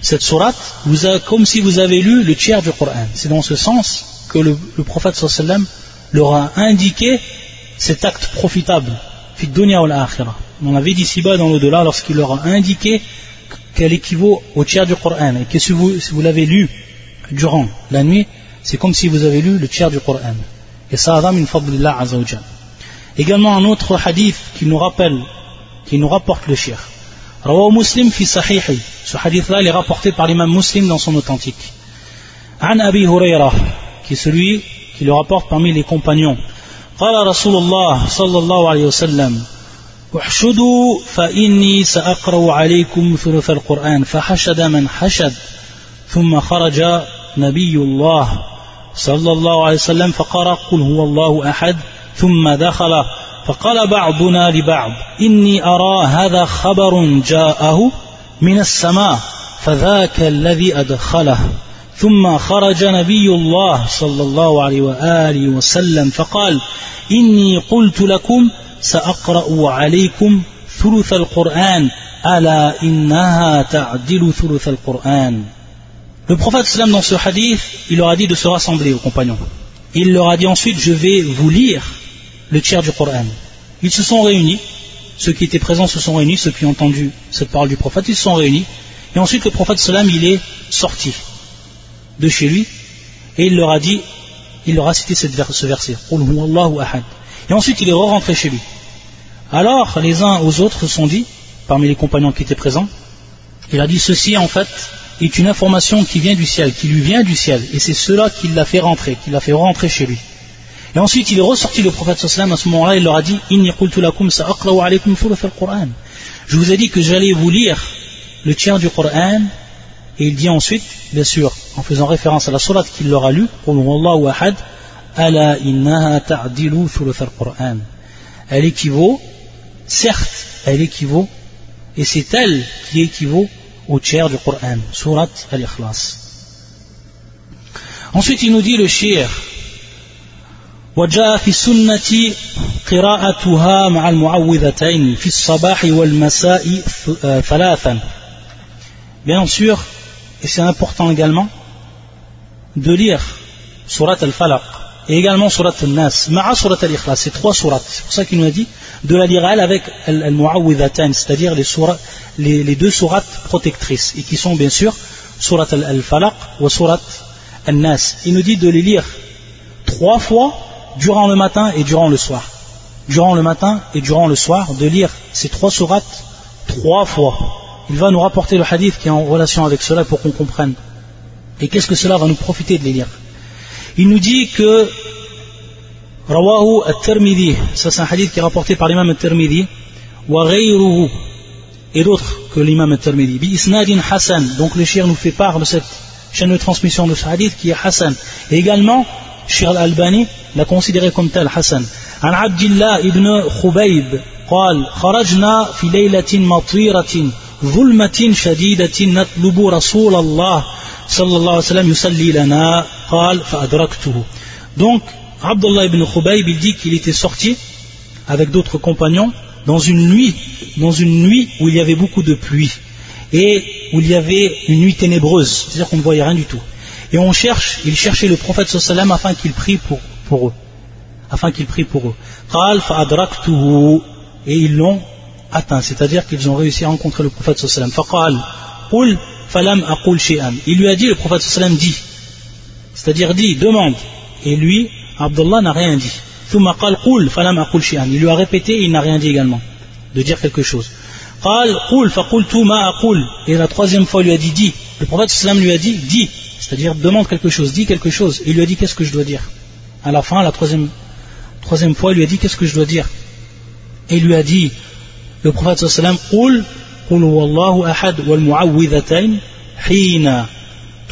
cette sourate, vous avez, comme si vous avez lu le tiers du Coran. C'est dans ce sens que le, prophète sallam leur a indiqué cet acte profitable. On avait dit ici bas dans l'au-delà lorsqu'il leur a indiqué qu'elle équivaut au tiers du Coran et que si si vous l'avez lu durant la nuit, c'est comme si vous avez lu le tiers du Coran. Et ça a min fadlillah azawajal. Également un autre hadith qui nous rappelle, qui nous rapporte le shir. Rawa Muslim fi sahihi. Ce hadith-là, il est rapporté par l'imam Muslim dans son authentique. An Abi Huraira, qui est celui qui le rapporte parmi les compagnons. قال رسول الله صلى الله عليه وسلم احشدوا فإني سأقرأ عليكم ثلث القرآن فحشد من حشد ثم خرج نبي الله صلى الله عليه وسلم فقرأ قل هو الله أحد. ثم دخل فقال بعضنا لبعض إني أرى هذا خبر جاءه من السماء فذاك الذي أدخله. ثم خرج نبي الله صلى الله عليه وآله وسلم فقال إني قلت لكم سأقرأ عليكم ثلث القرآن ألا إنها تعدل ثلث القرآن؟ Le prophète sallam dans ce hadith, il leur a dit de se rassembler aux compagnons. Il leur a dit ensuite, je vais vous lire le tiers du Coran. Ils se sont réunis, ceux qui étaient présents se sont réunis, ceux qui ont entendu cette parole du prophète, ils se sont réunis. Et ensuite le prophète il est sorti de chez lui et il leur a dit, il leur a cité ce verset. Et ensuite il est rentré chez lui. Alors les uns aux autres se sont dit, parmi les compagnons qui étaient présents, il a dit ceci en fait est une information qui vient du ciel, qui lui vient du ciel, et c'est cela qui l'a fait rentrer, qui l'a fait rentrer chez lui. Et ensuite, il est ressorti le prophète sallam à ce moment-là, il leur a dit Je vous ai dit que j'allais vous lire le tiers du Coran. Et il dit ensuite, bien sûr, en faisant référence à la sourate qu'il leur a lue, Elle équivaut, certes, elle équivaut, et c'est elle qui équivaut au tiers du Coran, surat al-Ikhlas. Ensuite, il nous dit le shir, وجاء في السنة قراءتها مع المعوذتين في الصباح والمساء ثلاثا Bien sûr, et c'est important également, de lire Surat al-Falaq et également Surat al-Nas, Ma'a Surat al-Ikhlas, c'est trois surats. C'est pour ça qu'il nous a dit de la lire elle avec al-Mu'awwidhatan, c'est-à-dire les, deux sourates protectrices, et qui sont bien sûr Surat al-Falaq ou Surat al-Nas. Il nous dit de les lire trois fois durant le matin et durant le soir. Durant le matin et durant le soir, de lire ces trois sourates trois fois. Il va nous rapporter le hadith qui est en relation avec cela pour qu'on comprenne. Et qu'est-ce que cela va nous profiter de les lire? Il nous dit que Rawahu al-Tirmidhi, ça c'est un hadith qui est rapporté par l'imam al-Tirmidhi, wa ghayruhu, et d'autres que l'imam al-Tirmidhi, bi isnadin Hassan, donc le shir nous fait part de cette chaîne de transmission de ce hadith qui est Hassan. Et également, Shir al-Albani l'a considéré comme tel, Hassan. عبد الله ابن خبيب قال خرجنا في ليلة مطيرة ظلمة شديدة نطلب رسول الله صلى الله عليه وسلم يصلي لنا donc Abdullah ibn Khubayb il dit qu'il était sorti avec d'autres compagnons dans une nuit dans une nuit où il y avait beaucoup de pluie et où il y avait une nuit ténébreuse c'est-à-dire qu'on ne voyait rien du tout. Et on cherche il cherchait le prophète sallam afin qu'il prie pour, eux afin qu'il prie pour eux. Et ils l'ont atteint, c'est-à-dire qu'ils ont réussi à rencontrer le prophète sallam. Il lui a dit, le prophète sallam dit, c'est-à-dire dit, demande. Et lui, Abdullah n'a rien dit. Il lui a répété et il n'a rien dit également, de dire quelque chose. Et la troisième fois, il lui a dit, dis. Le prophète sallam lui a dit, dis. C'est-à-dire, demande quelque chose, dis quelque chose. Et il lui a dit, qu'est-ce que je dois dire À la fin, la troisième, troisième fois, il lui a dit, qu'est-ce que je dois dire Et il lui a dit, le prophète sallam قل قل هو الله أحد والمعوذتين حين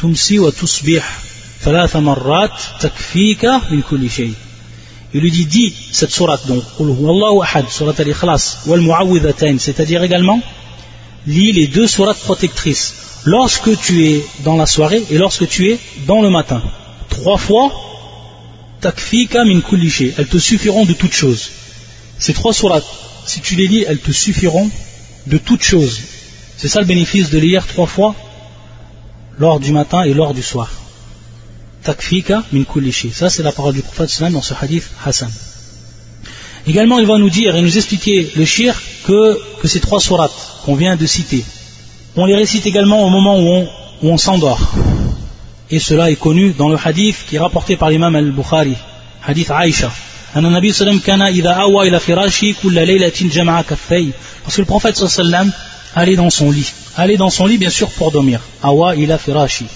تمسي وتصبح il lui dit, dis cette sourate, donc, sourate al-Ikhlas, c'est-à-dire également, lis les deux sourates protectrices, lorsque tu es dans la soirée et lorsque tu es dans le matin. Trois fois, takfika min kulli elles te suffiront de toutes choses. Ces trois sourates, si tu les lis, elles te suffiront de toutes choses. C'est ça le bénéfice de lire trois fois, lors du matin et lors du soir. Takfika min kullishi. Ça, c'est la parole du prophète sallam dans ce hadith Hassan. Également, il va nous dire et nous expliquer le shir que, que ces trois sourates qu'on vient de citer, on les récite également au moment où on, où on s'endort. Et cela est connu dans le hadith qui est rapporté par l'imam al-Bukhari, hadith Aïcha. Parce que le prophète sallam allait dans son lit. Allait dans son lit bien sûr pour dormir. Awa ila firashi.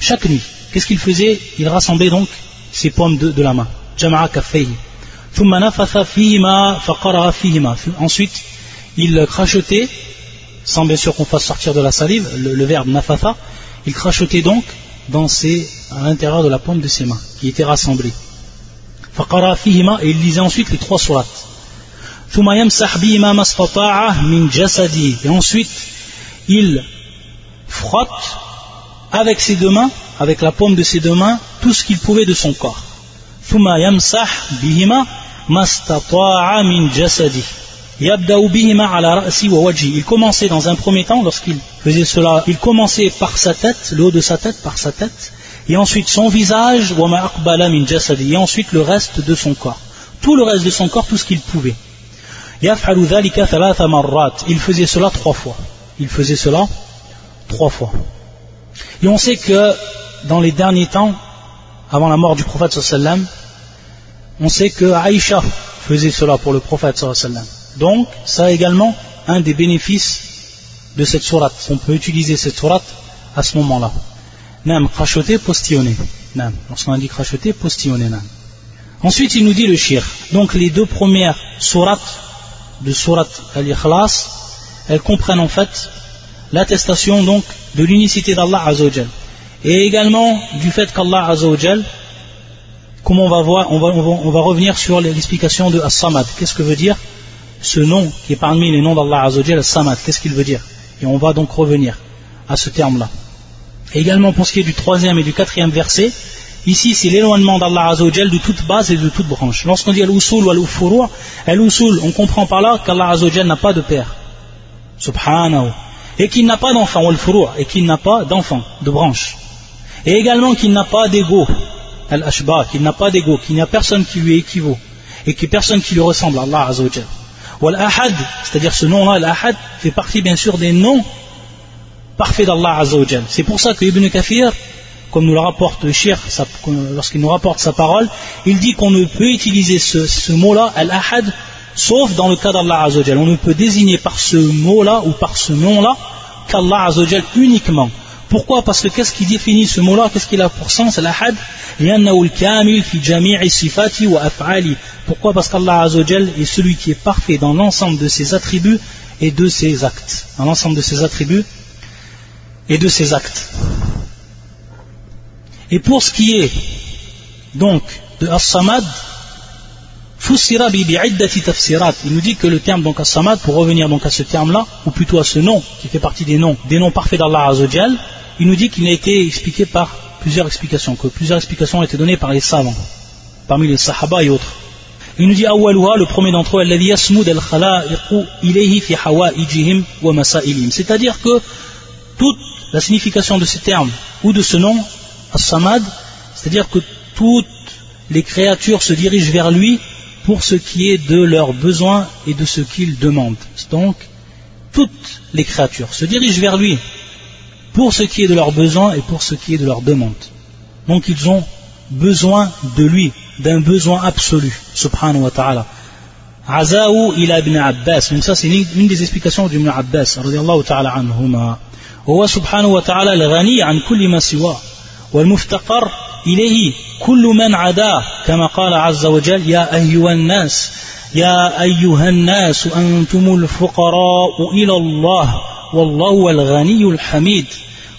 Chaque nuit, qu'est-ce qu'il faisait Il rassemblait donc ses pommes de, la main. Jama'a kaffay. Ensuite, il crachotait, sans bien sûr qu'on fasse sortir de la salive, le, verbe nafatha, il crachotait donc dans ses, à l'intérieur de la paume de ses mains, qui étaient rassemblées et il lisait ensuite les trois sourates. Et ensuite il frotte avec ses deux mains avec la paume de ses deux mains tout ce qu'il pouvait de son corps il commençait dans un premier temps lorsqu'il faisait cela il commençait par sa tête le haut de sa tête par sa tête et ensuite son visage, et ensuite le reste de son corps. Tout le reste de son corps, tout ce qu'il pouvait. Il faisait cela trois fois. Il faisait cela trois fois. Et on sait que dans les derniers temps, avant la mort du prophète sallam, on sait que Aïcha faisait cela pour le prophète sallam. Donc, ça également un des bénéfices de cette sourate. On peut utiliser cette sourate à ce moment-là. Nam, crachoter, postillonner. Nam. Lorsqu'on dit crachoter, postillonner. Nam. Ensuite, il nous dit le shir. Donc, les deux premières sourates de surat al-Ikhlas, elles comprennent en fait l'attestation donc de l'unicité d'Allah Azzawajal. Et également du fait qu'Allah Azzawajal, comme on va voir, on va, revenir sur l'explication de As-Samad. Qu'est-ce que veut dire ce nom qui est parmi les noms d'Allah Azzawajal, As-Samad? Qu'est-ce qu'il veut dire? Et on va donc revenir à ce terme-là. Et également pour ce qui est du troisième et du quatrième verset, Ici, c'est l'éloignement d'Allah Azzawajal de toute base et de toute branche. Lorsqu'on dit al-usul ou al-ufuru, al-usul, on comprend par là qu'Allah Azzawajal n'a pas de père. Subhanahu. Et qu'il n'a pas d'enfant, al-furu, et qu'il n'a pas d'enfant, de branche. Et également qu'il n'a pas d'ego, al-ashba, qu'il n'a pas d'ego, qu'il n'y a personne qui lui équivaut, et qu'il n'y a personne qui lui ressemble, Allah Azzawajal. Ou al-ahad, c'est-à-dire ce nom-là, al-ahad, fait partie bien sûr des noms parfaits d'Allah Azzawajal. C'est pour ça que Ibn Kafir, comme nous le rapporte le shir lorsqu'il nous rapporte sa parole, il dit qu'on ne peut utiliser ce, mot-là, al-ahad, sauf dans le cas d'Allah Azzawajal. On ne peut désigner par ce mot-là ou par ce nom-là qu'Allah Azzawajal uniquement. Pourquoi? Parce que qu'est-ce qui définit ce mot-là? Qu'est-ce qu'il a pour sens Al-ahad Pourquoi? Parce qu'Allah Azzawajal est celui qui est parfait dans l'ensemble de ses attributs et de ses actes. Dans l'ensemble de ses attributs et de ses actes. Et pour ce qui est donc de As-Samad, il nous dit que le terme donc As-Samad, pour revenir donc à ce terme-là, ou plutôt à ce nom, qui fait partie des noms, des noms parfaits d'Allah Azzawajal, il nous dit qu'il a été expliqué par plusieurs explications, que plusieurs explications ont été données par les savants, parmi les Sahaba et autres. Il nous dit le premier d'entre eux, c'est-à-dire que toute la signification de ce terme ou de ce nom as-samad, c'est-à-dire que toutes les créatures se dirigent vers lui pour ce qui est de leurs besoins et de ce qu'ils demandent. Donc, toutes les créatures se dirigent vers lui pour ce qui est de leurs besoins et pour ce qui est de leurs demandes. Donc, ils ont besoin de lui, d'un besoin absolu, subhanahu wa ta'ala. Azaou ila ibn Abbas. Donc ça, c'est une des explications d'Ibn Abbas, radiallahu ta'ala anhuma. وهو سبحانه وتعالى الغني عن كل ما سواه والمفتقر إليه كل من عداه كما قال عز وجل يا أيها الناس يا أيها الناس أنتم الفقراء إلى الله Wallahu al-ghaniyu al-hamid.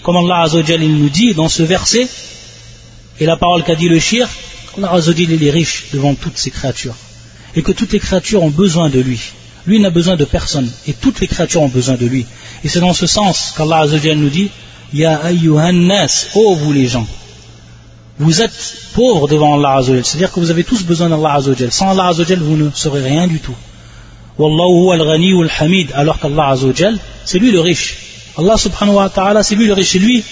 Comme Allah Azzawajal il nous dit dans ce verset, et la parole qu'a dit le shir, qu'Allah Azzawajal il est riche devant toutes ses créatures. Et que toutes les créatures ont besoin de lui. Lui n'a besoin de personne. Et toutes les créatures ont besoin de lui. Et c'est dans ce sens qu'Allah Azzawajal nous dit, Ya ayyuhannas, ô vous les gens. Vous êtes pauvres devant Allah Azzawajal. C'est-à-dire que vous avez tous besoin d'Allah Azzawajal. Sans Allah Azzawajal, vous ne serez rien du tout. Al-ghani al-hamid. Alors qu'Allah c'est lui le riche. Allah subhanahu wa ta'ala, c'est lui le riche. C'est lui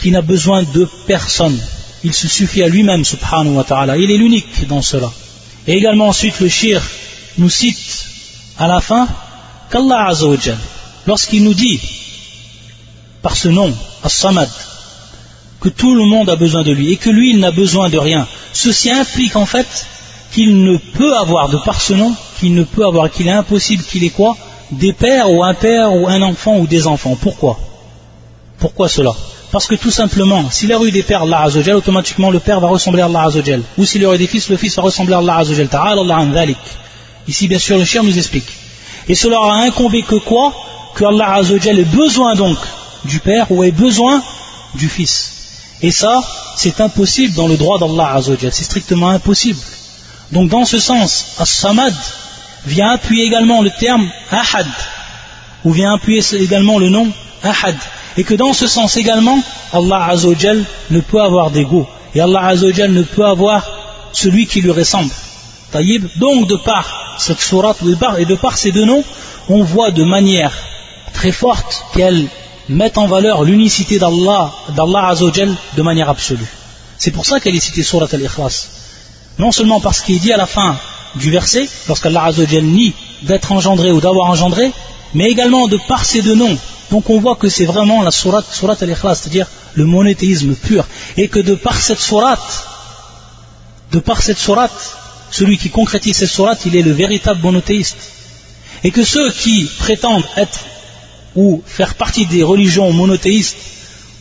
qui n'a besoin de personne. Il se suffit à lui-même subhanahu wa ta'ala. Il est l'unique dans cela. Et également ensuite le shir nous cite à la fin qu'Allah Azzawajal, lorsqu'il nous dit par ce nom, As-Samad, que tout le monde a besoin de lui et que lui, il n'a besoin de rien. Ceci implique en fait qu'il ne peut avoir, de par ce nom, qu'il ne peut avoir, qu'il est impossible qu'il ait quoi Des pères ou un père ou un enfant ou des enfants. Pourquoi? Pourquoi cela? Parce que tout simplement, s'il a eu des pères, Allah Azzawajal, automatiquement le père va ressembler à Allah Azzawajal. Ou s'il aurait des fils, le fils va ressembler à Allah Azzawajal. Ici, bien sûr, le chien nous explique. Et cela a incombé que quoi? Que Allah Azzawajal ait besoin donc du père ou ait besoin du fils. Et ça, c'est impossible dans le droit d'Allah Azzawajal, c'est strictement impossible. Donc dans ce sens, As-Samad vient appuyer également le terme Ahad, ou vient appuyer également le nom Ahad. Et que dans ce sens également, Allah Azzawajal ne peut avoir d'ego. Et Allah Azzawajal ne peut avoir celui qui lui ressemble. Taïb. Donc de par cette sourate et de par ces deux noms, on voit de manière très forte qu'elle mettent en valeur l'unicité d'Allah, d'Allah Azzawajal de manière absolue. C'est pour ça qu'elle est citée Surat al-Ikhlas. Non seulement parce qu'il dit à la fin du verset, lorsqu'Allah Azzawajal nie d'être engendré ou d'avoir engendré, mais également de par ces deux noms. Donc on voit que c'est vraiment la Surat, surat al-Ikhlas, c'est-à-dire le monothéisme pur. Et que de par cette Surat, de par cette Surat, celui qui concrétise cette Surat, il est le véritable monothéiste. Et que ceux qui prétendent être ou faire partie des religions monothéistes,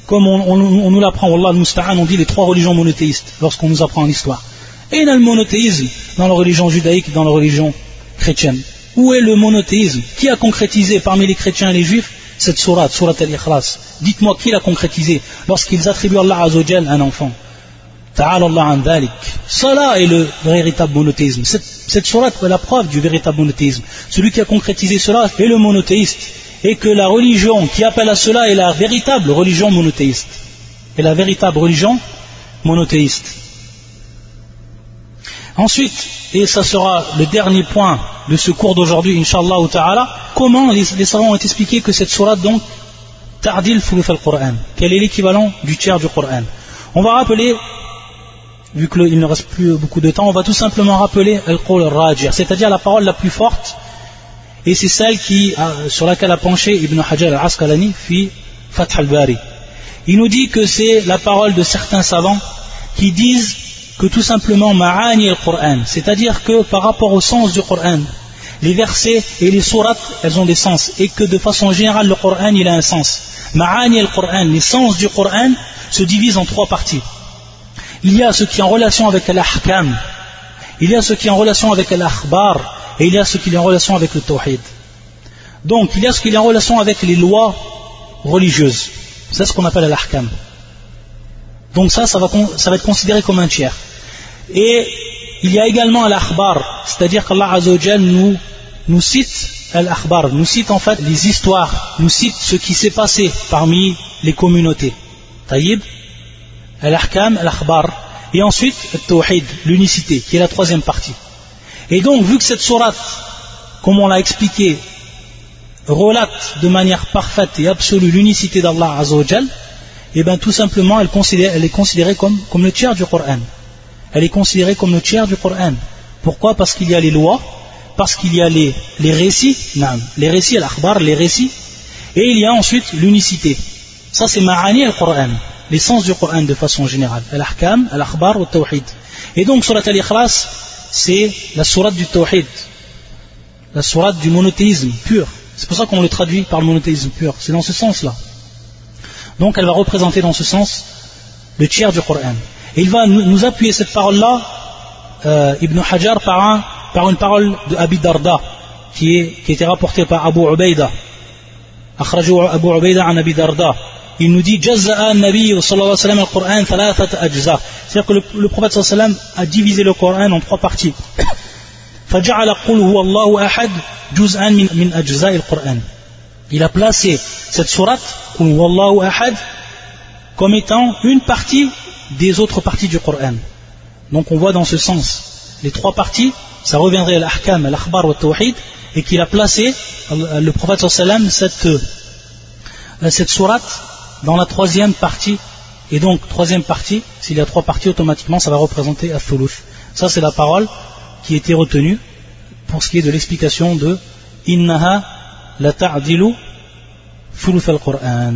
comme on, nous l'apprend, Allah on dit les trois religions monothéistes lorsqu'on nous apprend l'histoire. Et le monothéisme dans la religion judaïque dans la religion chrétienne. Où est le monothéisme Qui a concrétisé parmi les chrétiens et les juifs cette sourate, sourate al-Ikhlas Dites-moi qui l'a concrétisé lorsqu'ils attribuent à Allah un enfant Ta'ala Allah an. Cela est le véritable monothéisme. Cette, cette sourate est la preuve du véritable monothéisme. Celui qui a concrétisé cela est le monothéiste. Et que la religion qui appelle à cela est la véritable religion monothéiste. Et la véritable religion monothéiste. Ensuite, et ça sera le dernier point de ce cours d'aujourd'hui, Inch'Allah ta'ala, comment les, savants ont expliqué que cette sourate donc, Ta'dil Fuluf al-Qur'an, quel est l'équivalent du tiers du Qur'an. On va rappeler, vu qu'il ne reste plus beaucoup de temps, on va tout simplement rappeler al-Qawl al-Rajir, c'est-à-dire la parole la plus forte, et c'est celle qui, sur laquelle a penché Ibn Hajar al-Asqalani, fi Fath al-Bari. Il nous dit que c'est la parole de certains savants qui disent que tout simplement ma'ani al-Qur'an, c'est-à-dire que par rapport au sens du Qur'an, les versets et les sourates, elles ont des sens, et que de façon générale, le Qur'an, il a un sens. Ma'ani al-Qur'an, les sens du Qur'an, se divisent en trois parties. Il y a ce qui est en relation avec l'ahkam, il y a ce qui est en relation avec l'akhbar, et il y a ce qui est en relation avec le tawhid. Donc, il y a ce qui est en relation avec les lois religieuses. C'est ce qu'on appelle l'ahkam. Donc ça, ça va, ça va être considéré comme un tiers. Et il y a également l'akhbar, c'est-à-dire qu'Allah nous, nous cite l'akhbar, nous cite en fait les histoires, nous cite ce qui s'est passé parmi les communautés. Taïb, al-ahkam, al-akhbar, et ensuite l'unicité, qui est la troisième partie. Et donc, vu que cette sourate, comme on l'a expliqué, relate de manière parfaite et absolue l'unicité d'Allah Azzawajal, et eh bien tout simplement elle, est considérée comme le tiers du Coran elle est considérée comme le tiers du Coran. Pourquoi? Parce qu'il y a les lois, parce qu'il y a les, les récits, les récits, al les récits, et il y a ensuite l'unicité. Ça c'est ma'ani al-Qur'an, l'essence du Coran de façon générale. Al-Ahkam, al-Akhbar ou tawhid Et donc surat al-Ikhlas, c'est la surat du tawhid, la surat du monothéisme pur. C'est pour ça qu'on le traduit par le monothéisme pur. C'est dans ce sens-là. Donc elle va représenter dans ce sens le tiers du Coran. Et il va nous appuyer cette parole-là, euh, Ibn Hajar, par, par une parole de Abi Darda, qui, est, qui était rapportée par Abu Ubaida. Abu Ubaida an Abi Darda. Il nous dit Jazza'a Nabi sallallahu alayhi wa sallam al-Qur'an thalathat ajza. C'est-à-dire que le, le prophète sallallahu alayhi wa sallam a divisé le Coran en trois parties. فجعل قل هو الله أحد جزءا من, من أجزاء القرآن. Il a placé cette sourate, قل هو الله أحد, comme étant une partie des autres parties du Coran. Donc on voit dans ce sens les trois parties, ça reviendrait à l'ahkam, à l'akhbar au tawhid, et qu'il a placé, le prophète sallam, cette, euh, cette sourate dans la troisième partie. Et donc, troisième partie, s'il y a trois parties, automatiquement, ça va représenter Athuluth. Ça, c'est la parole qui était retenue pour ce qui est de l'explication de Innaha la ta'dilu al-Qur'an.